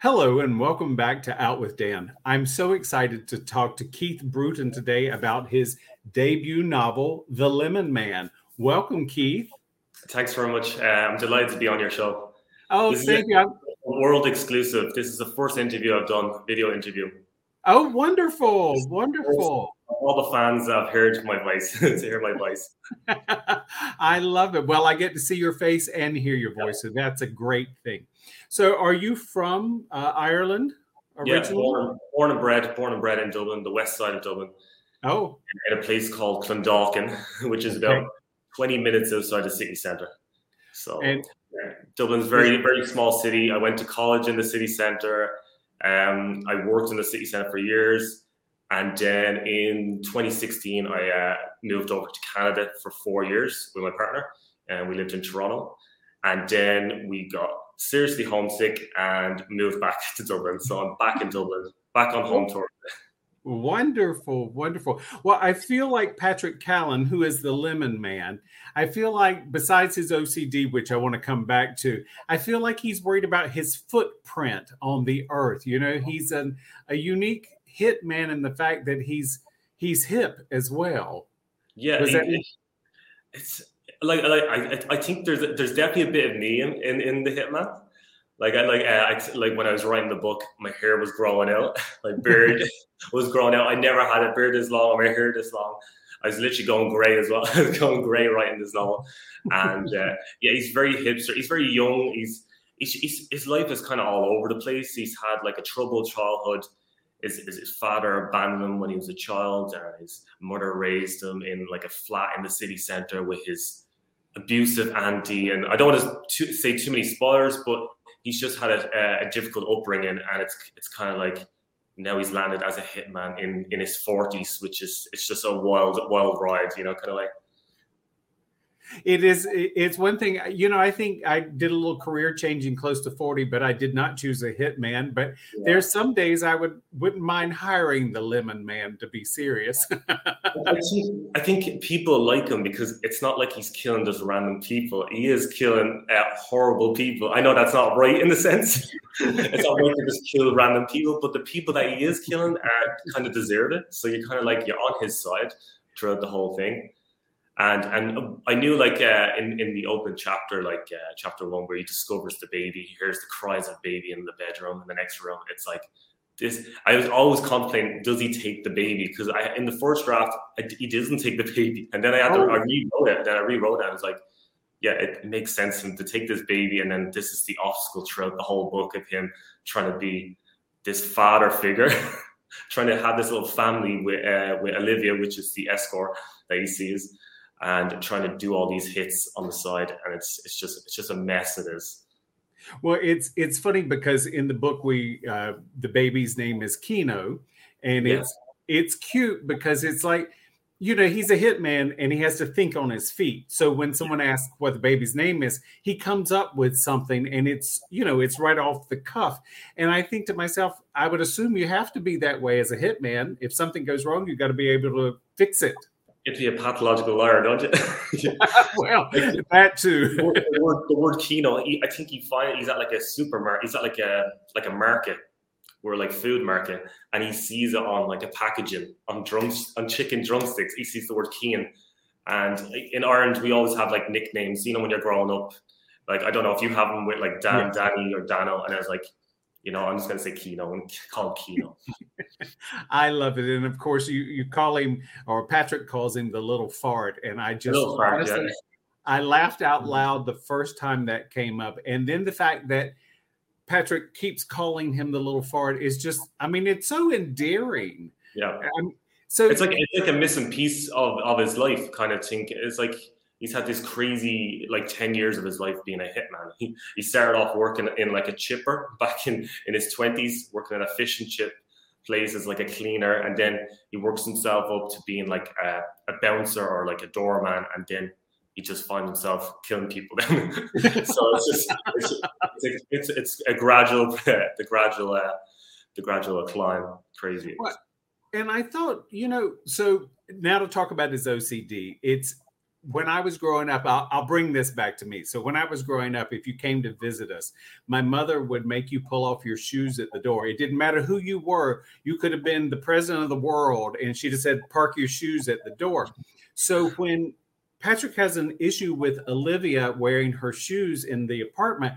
Hello and welcome back to Out with Dan. I'm so excited to talk to Keith Bruton today about his debut novel, The Lemon Man. Welcome, Keith. Thanks very much. Uh, I'm delighted to be on your show. Oh, this thank you. World exclusive. This is the first interview I've done, video interview. Oh, wonderful. Wonderful. All the fans have heard my voice, to hear my voice. I love it. Well, I get to see your face and hear your voice, so that's a great thing. So, are you from uh, Ireland originally? Yeah, born, born, and bred, born and bred in Dublin, the west side of Dublin. Oh, in a place called Clondalkin, which is about 20 minutes outside the city centre. So, and, yeah, Dublin's very, very small city. I went to college in the city centre. Um, I worked in the city centre for years. And then in 2016, I uh, moved over to Canada for four years with my partner, and we lived in Toronto. And then we got seriously homesick and moved back to Dublin. So I'm back in Dublin, back on home tour. Wonderful, wonderful. Well, I feel like Patrick Callan, who is the Lemon Man, I feel like besides his OCD, which I want to come back to, I feel like he's worried about his footprint on the earth. You know, he's an, a unique hit man in the fact that he's he's hip as well. Yeah, it, it's like like I I think there's there's definitely a bit of me in in, in the hitman. Like I like I, like when I was writing the book, my hair was growing out, like beard was growing out. I never had a beard as long, or my hair this long. I was literally going grey as well. I was going grey writing this novel, and uh, yeah, he's very hipster. He's very young. He's, he's, he's his life is kind of all over the place. He's had like a troubled childhood. His, his, father abandoned him when he was a child, and his mother raised him in like a flat in the city center with his abusive auntie. And I don't want to say too many spoilers, but he's just had a, a difficult upbringing, and it's it's kind of like now he's landed as a hitman in in his forties, which is it's just a wild wild ride, you know, kind of like it is it's one thing you know i think i did a little career changing close to 40 but i did not choose a hitman but yeah. there's some days i would wouldn't mind hiring the lemon man to be serious. I, think, I think people like him because it's not like he's killing just random people. He is killing uh, horrible people. I know that's not right in the sense. It's not right to just kill random people but the people that he is killing are kind of deserve it so you're kind of like you're on his side throughout the whole thing and and I knew like uh, in in the open chapter, like uh, chapter one, where he discovers the baby, he hears the cries of baby in the bedroom in the next room. It's like this. I was always contemplating, does he take the baby? Because I in the first draft, I, he doesn't take the baby, and then I had to oh. I rewrote it. Then I rewrote it. I was like, yeah, it, it makes sense him to take this baby, and then this is the obstacle throughout the whole book of him trying to be this father figure. trying to have this little family with uh, with Olivia, which is the escort that he sees, and trying to do all these hits on the side, and it's it's just it's just a mess. It is. Well, it's it's funny because in the book we uh, the baby's name is Kino, and it's it's cute because it's like you know he's a hitman and he has to think on his feet. So when someone asks what the baby's name is, he comes up with something, and it's you know it's right off the cuff. And I think to myself, I would assume you have to be that way as a hitman. If something goes wrong, you got to be able to fix it to be a pathological liar, don't you? well, that too. the, word, the word, the word Kino, he, I think he find he's at like a supermarket. He's at like a like a market, or like food market, and he sees it on like a packaging on drums on chicken drumsticks. He sees the word Keen, and in Ireland we always have like nicknames. You know, when you're growing up, like I don't know if you have them with like Dan, yeah. Danny, or Dano, and I was like, you know, I'm just going to say Kino and call him Kino. I love it, and of course, you you call him or Patrick calls him the little fart, and I just fart, honestly, yeah. I laughed out mm-hmm. loud the first time that came up, and then the fact that Patrick keeps calling him the little fart is just, I mean, it's so endearing. Yeah. Um, so it's like it's like a missing piece of of his life, kind of thing. It's like he's had this crazy like 10 years of his life being a hitman he, he started off working in like a chipper back in in his 20s working at a fish and chip place as like a cleaner, and then he works himself up to being like a, a bouncer or like a doorman, and then he just finds himself killing people. so it's just it's, it's, it's, it's a gradual the gradual uh, the gradual climb. Crazy. And I thought, you know, so now to talk about his OCD, it's when I was growing up, I'll, I'll, bring this back to me. So when I was growing up, if you came to visit us, my mother would make you pull off your shoes at the door. It didn't matter who you were. You could have been the president of the world, and she'd have said, "Park your shoes at the door." So when Patrick has an issue with Olivia wearing her shoes in the apartment,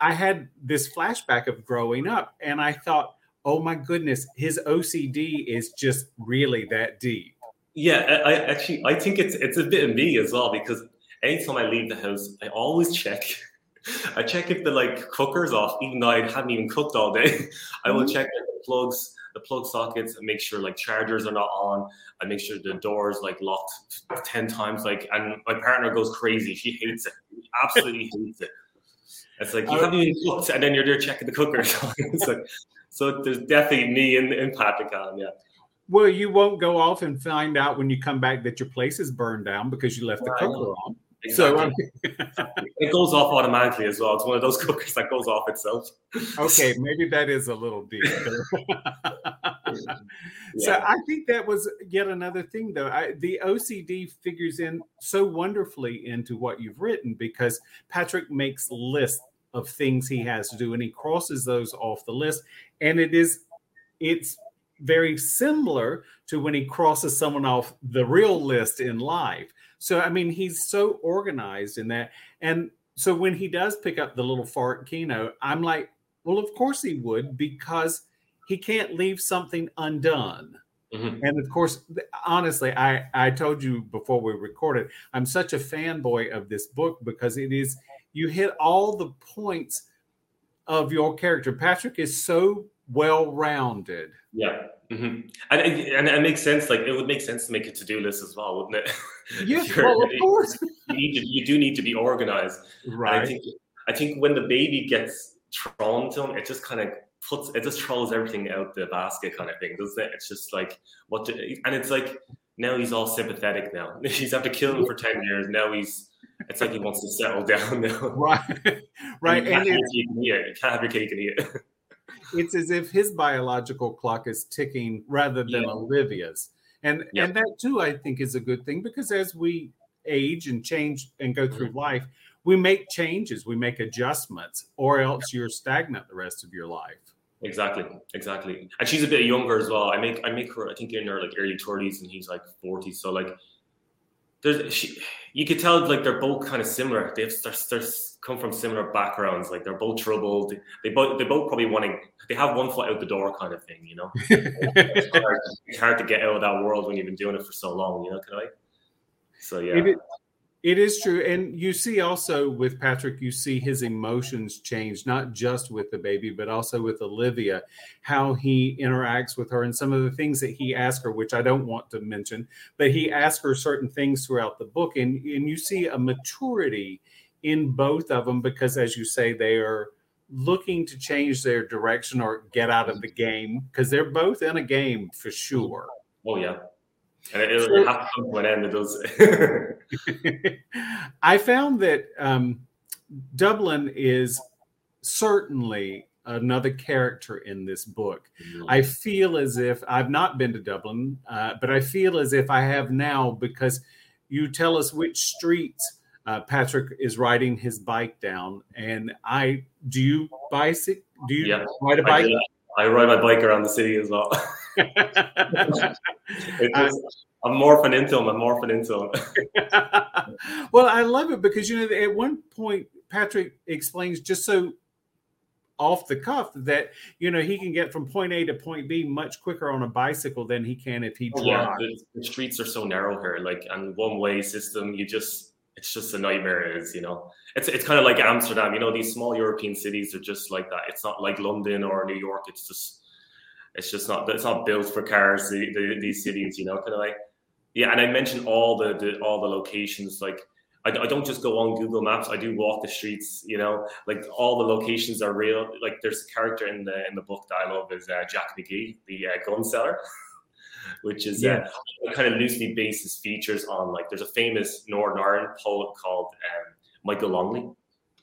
I had this flashback of growing up, and I thought, "Oh my goodness, his OCD is just really that deep." Yeah, I, actually I think it's it's a bit of me as well because anytime I leave the house, I always check. I check if the like cooker's off, even though I haven't even cooked all day. I will mm-hmm. check the plugs, the plug sockets, and make sure like chargers are not on. I make sure the doors like locked ten times. Like, and my partner goes crazy. She hates it. Absolutely hates it. It's like you uh, haven't even cooked, and then you're there checking the cooker. so it's like, so there's definitely me in in Patrick yeah. Well, you won't go off and find out when you come back that your place is burned down because you left the cooker on. Exactly. So it goes off automatically as well. It's one of those cookers that goes off itself. okay, maybe that is a little deep. yeah. So I think that was yet another thing, though. I, the OCD figures in so wonderfully into what you've written because Patrick makes lists of things he has to do, and he crosses those off the list, and it is it's very similar to when he crosses someone off the real list in life. So, I mean, he's so organized in that. And so when he does pick up the little fart Kino, I'm like, well, of course he would, because he can't leave something undone. Mm-hmm. And of course, honestly, I, I told you before we recorded, I'm such a fanboy of this book because it is, you hit all the points of your character. Patrick is so well rounded. Yeah. Mm-hmm. And, and it makes sense. Like it would make sense to make a to do list as well, wouldn't it? Yes, well, of course. you, need to, you do need to be organized. Right. And I think I think when the baby gets thrown to him, it just kind of puts it just throws everything out the basket, kind of thing, doesn't it? It's just like what, do, and it's like now he's all sympathetic. Now he's after killing him for ten years. Now he's it's like he wants to settle down now. Right, right. And, and you can't have your cake and eat it it's as if his biological clock is ticking rather than yeah. Olivia's. And yep. and that too, I think, is a good thing because as we age and change and go through mm-hmm. life, we make changes, we make adjustments, or else you're stagnant the rest of your life. Exactly, exactly. And she's a bit younger as well. I make I make her, I think in her like early 30s and he's like 40. So like there's she you could tell like they're both kind of similar. They've they're, they're come from similar backgrounds. Like they're both troubled. They both they both probably wanting they have one foot out the door kind of thing, you know. it's, hard, it's, hard, to get out of that world when you've been doing it for so long, you know. Can I? So yeah. It, it is true. And you see also with Patrick, you see his emotions change, not just with the baby, but also with Olivia, how he interacts with her and some of the things that he asks her, which I don't want to mention, but he asks her certain things throughout the book. And, and you see a maturity in both of them because, as you say, they are looking to change their direction or get out of the game because they're both in a game for sure. Oh, yeah. And it, will have to come to an end. It does. I found that um, Dublin is certainly another character in this book. Mm-hmm. I feel as if I've not been to Dublin, uh, but I feel as if I have now because you tell us which streets uh, Patrick is riding his bike down. And I do you bicycle? Do you yeah, ride a bike? I, I, ride my bike around the city as well. I'm morphing into him. I'm morphing into him. well, I love it because you know at one point Patrick explains just so off the cuff that you know he can get from point A to point B much quicker on a bicycle than he can if he oh, drives. Yeah, the, the streets are so narrow here, like and one way system. You just it's just a nightmare. It is you know it's it's kind of like Amsterdam. You know these small European cities are just like that. It's not like London or New York. It's just it's just not it's not built for cars. The, the, these cities, you know, kind of like yeah. And I mentioned all the, the all the locations like I, I, don't just go on Google Maps. I do walk the streets. You know, like all the locations are real. Like there's a character in the in the book that I love is uh, Jack McGee, the uh, gun seller, which is uh, yeah. uh, kind of loosely bases features on like there's a famous Northern Ireland poet called um, Michael Longley.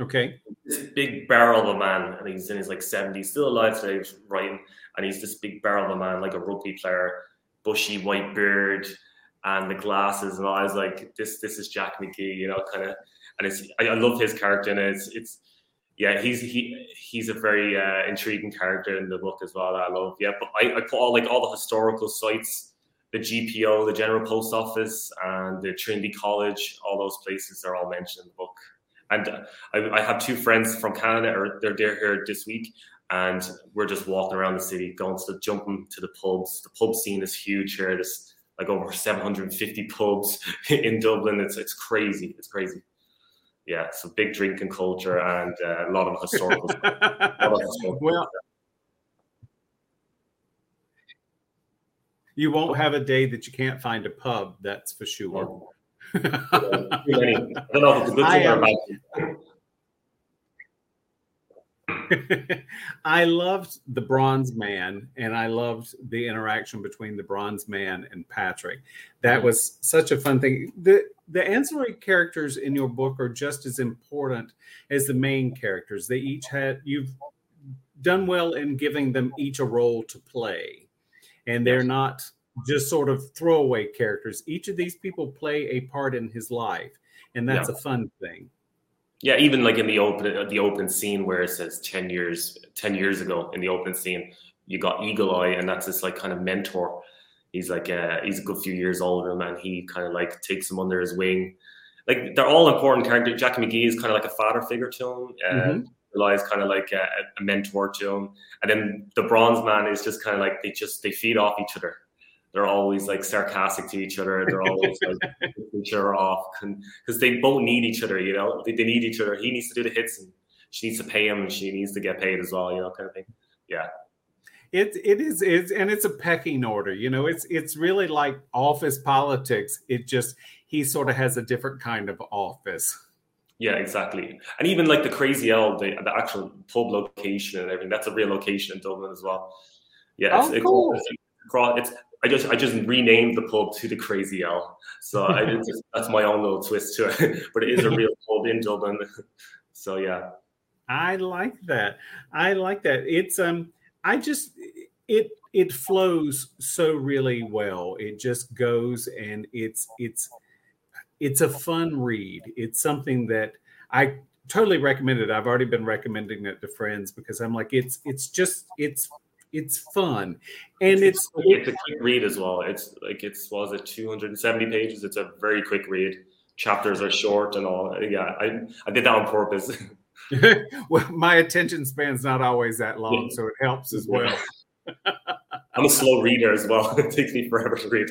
Okay. This big barrel of a man, and he's in his like 70s, still alive today, he's writing, and he's this big barrel of a man, like a rugby player, bushy white beard, and the glasses, and I was like, this this is Jack McGee, you know, kind of, and it's I, I, love his character, and it's it's yeah, he's he he's a very uh, intriguing character in the book as well. I love yeah, but I, I put all like all the historical sites, the GPO, the General Post Office, and the Trinity College, all those places are all mentioned in the book. And I, I have two friends from Canada, or they're they're here this week, and we're just walking around the city, going to the jumping to the pubs. The pub scene is huge here. There's like over 750 pubs in Dublin. It's it's crazy. It's crazy. Yeah, so big drinking culture and uh, a lot of historical. lot of historical well, you won't have a day that you can't find a pub. That's for sure. Yeah. I don't know if it's a good thing or a bad thing. I loved the Bronze Man, and I loved the interaction between the Bronze Man and Patrick. That mm-hmm. was such a fun thing. the The ancillary characters in your book are just as important as the main characters. They each had you've done well in giving them each a role to play, and they're not just sort of throwaway characters. Each of these people play a part in his life, and that's yeah. a fun thing. Yeah, even like in the open the open scene where it says ten years ten years ago in the open scene, you got Eagle Eye, and that's this like kind of mentor. He's like uh, he's a good few years older, and He kind of like takes him under his wing. Like they're all important characters. Jackie McGee is kind of like a father figure to him. And mm-hmm. Eli's kind of like a, a mentor to him, and then the Bronze Man is just kind of like they just they feed off each other they're always like sarcastic to each other. They're always like each other off because they both need each other. You know, they, they, need each other. He needs to do the hits, and she needs to pay him, and she needs to get paid as well. You know, kind of thing. Yeah. It it is it's and it's a pecking order. You know, it's it's really like office politics. It just he sort of has a different kind of office. Yeah, exactly. And even like the Crazy L, the, the actual pub location and everything, that's a real location in Dublin as well. Yeah, it's, oh, cool. it's, it's, it's I just I just renamed the pub to the Crazy L. So I did just, that's my own little twist to it. but it is a real pub in Dublin. So yeah. I like that. I like that. It's um I just it it flows so really well. It just goes and it's it's it's a fun read. It's something that I totally recommend it. I've already been recommending it to friends because I'm like it's it's just it's it's fun. And it's it's, it's a quick read as well. It's like it's was it 270 pages? It's a very quick read. Chapters are short and all. Yeah i i did that on purpose. Well my attention span's not always that long so it helps as well. I'm a slow reader as well. It takes me forever to read.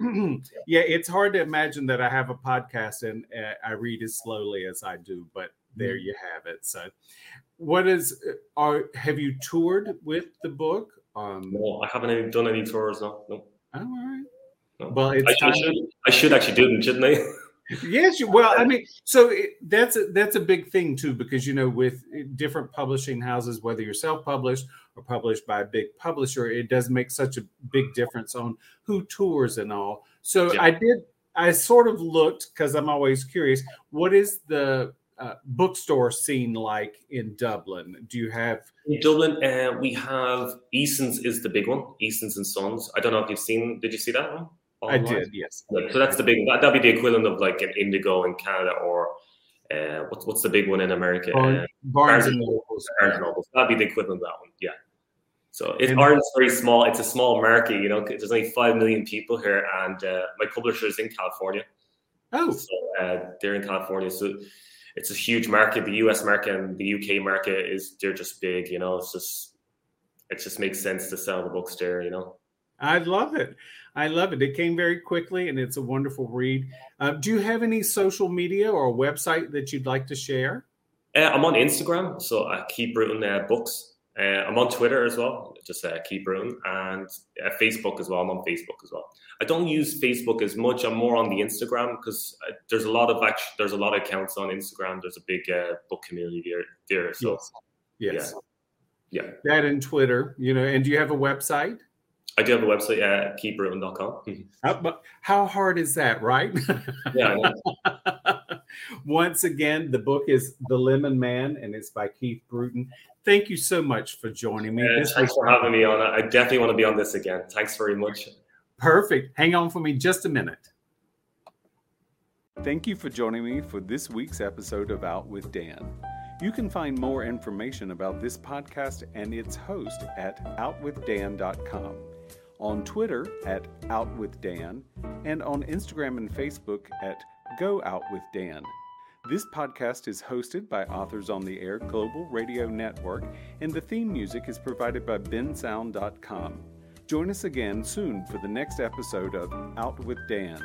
Yeah it's hard to imagine that i have a podcast and uh, i read as slowly as i do but there mm-hmm. you have it so what is are have you toured with the book? Um, no, I haven't done any tours. No, no. all right. No. Well, it's I, should, I should actually do them, shouldn't I? yes, you, well, I mean, so it, that's a, that's a big thing too, because you know, with different publishing houses, whether you're self-published or published by a big publisher, it does make such a big difference on who tours and all. So yeah. I did, I sort of looked because I'm always curious. What is the uh, bookstore scene like in Dublin? Do you have in Dublin? Uh, we have Eason's is the big one. Eason's and Sons. I don't know if you've seen. Did you see that one? Online? I did. Yes. So that's the big. That, that'd be the equivalent of like an Indigo in Canada or. Uh, what's what's the big one in America? Barnes, uh, Barnes and Nobles. Barnes and Nobles. That'd be the equivalent of that one. Yeah. So it's Ireland's very small. It's a small market. You know, there's only five million people here, and uh, my publisher is in California. Oh, so, uh, they're in California. So it's a huge market. The US market and the UK market is they're just big, you know. It's just it just makes sense to sell the books there, you know. I love it. I love it. It came very quickly and it's a wonderful read. Uh, do you have any social media or a website that you'd like to share? Uh, I'm on Instagram, so I keep writing uh, books. Uh, I'm on Twitter as well, just uh, keep room, and uh, Facebook as well. I'm on Facebook as well. I don't use Facebook as much. I'm more on the Instagram because uh, there's a lot of actually there's a lot of accounts on Instagram. There's a big uh, book community there. there so yes, yes. Yeah. yeah, that and Twitter. You know, and do you have a website? I do have a website, uh, keeproom.com. How, how hard is that, right? yeah. Once again, the book is The Lemon Man and it's by Keith Bruton. Thank you so much for joining me. Uh, thanks for having me on. I definitely want to be on this again. Thanks very much. Perfect. Hang on for me just a minute. Thank you for joining me for this week's episode of Out with Dan. You can find more information about this podcast and its host at outwithdan.com, on Twitter at outwithdan, and on Instagram and Facebook at Go Out with Dan. This podcast is hosted by Authors on the Air Global Radio Network, and the theme music is provided by bensound.com. Join us again soon for the next episode of Out with Dan.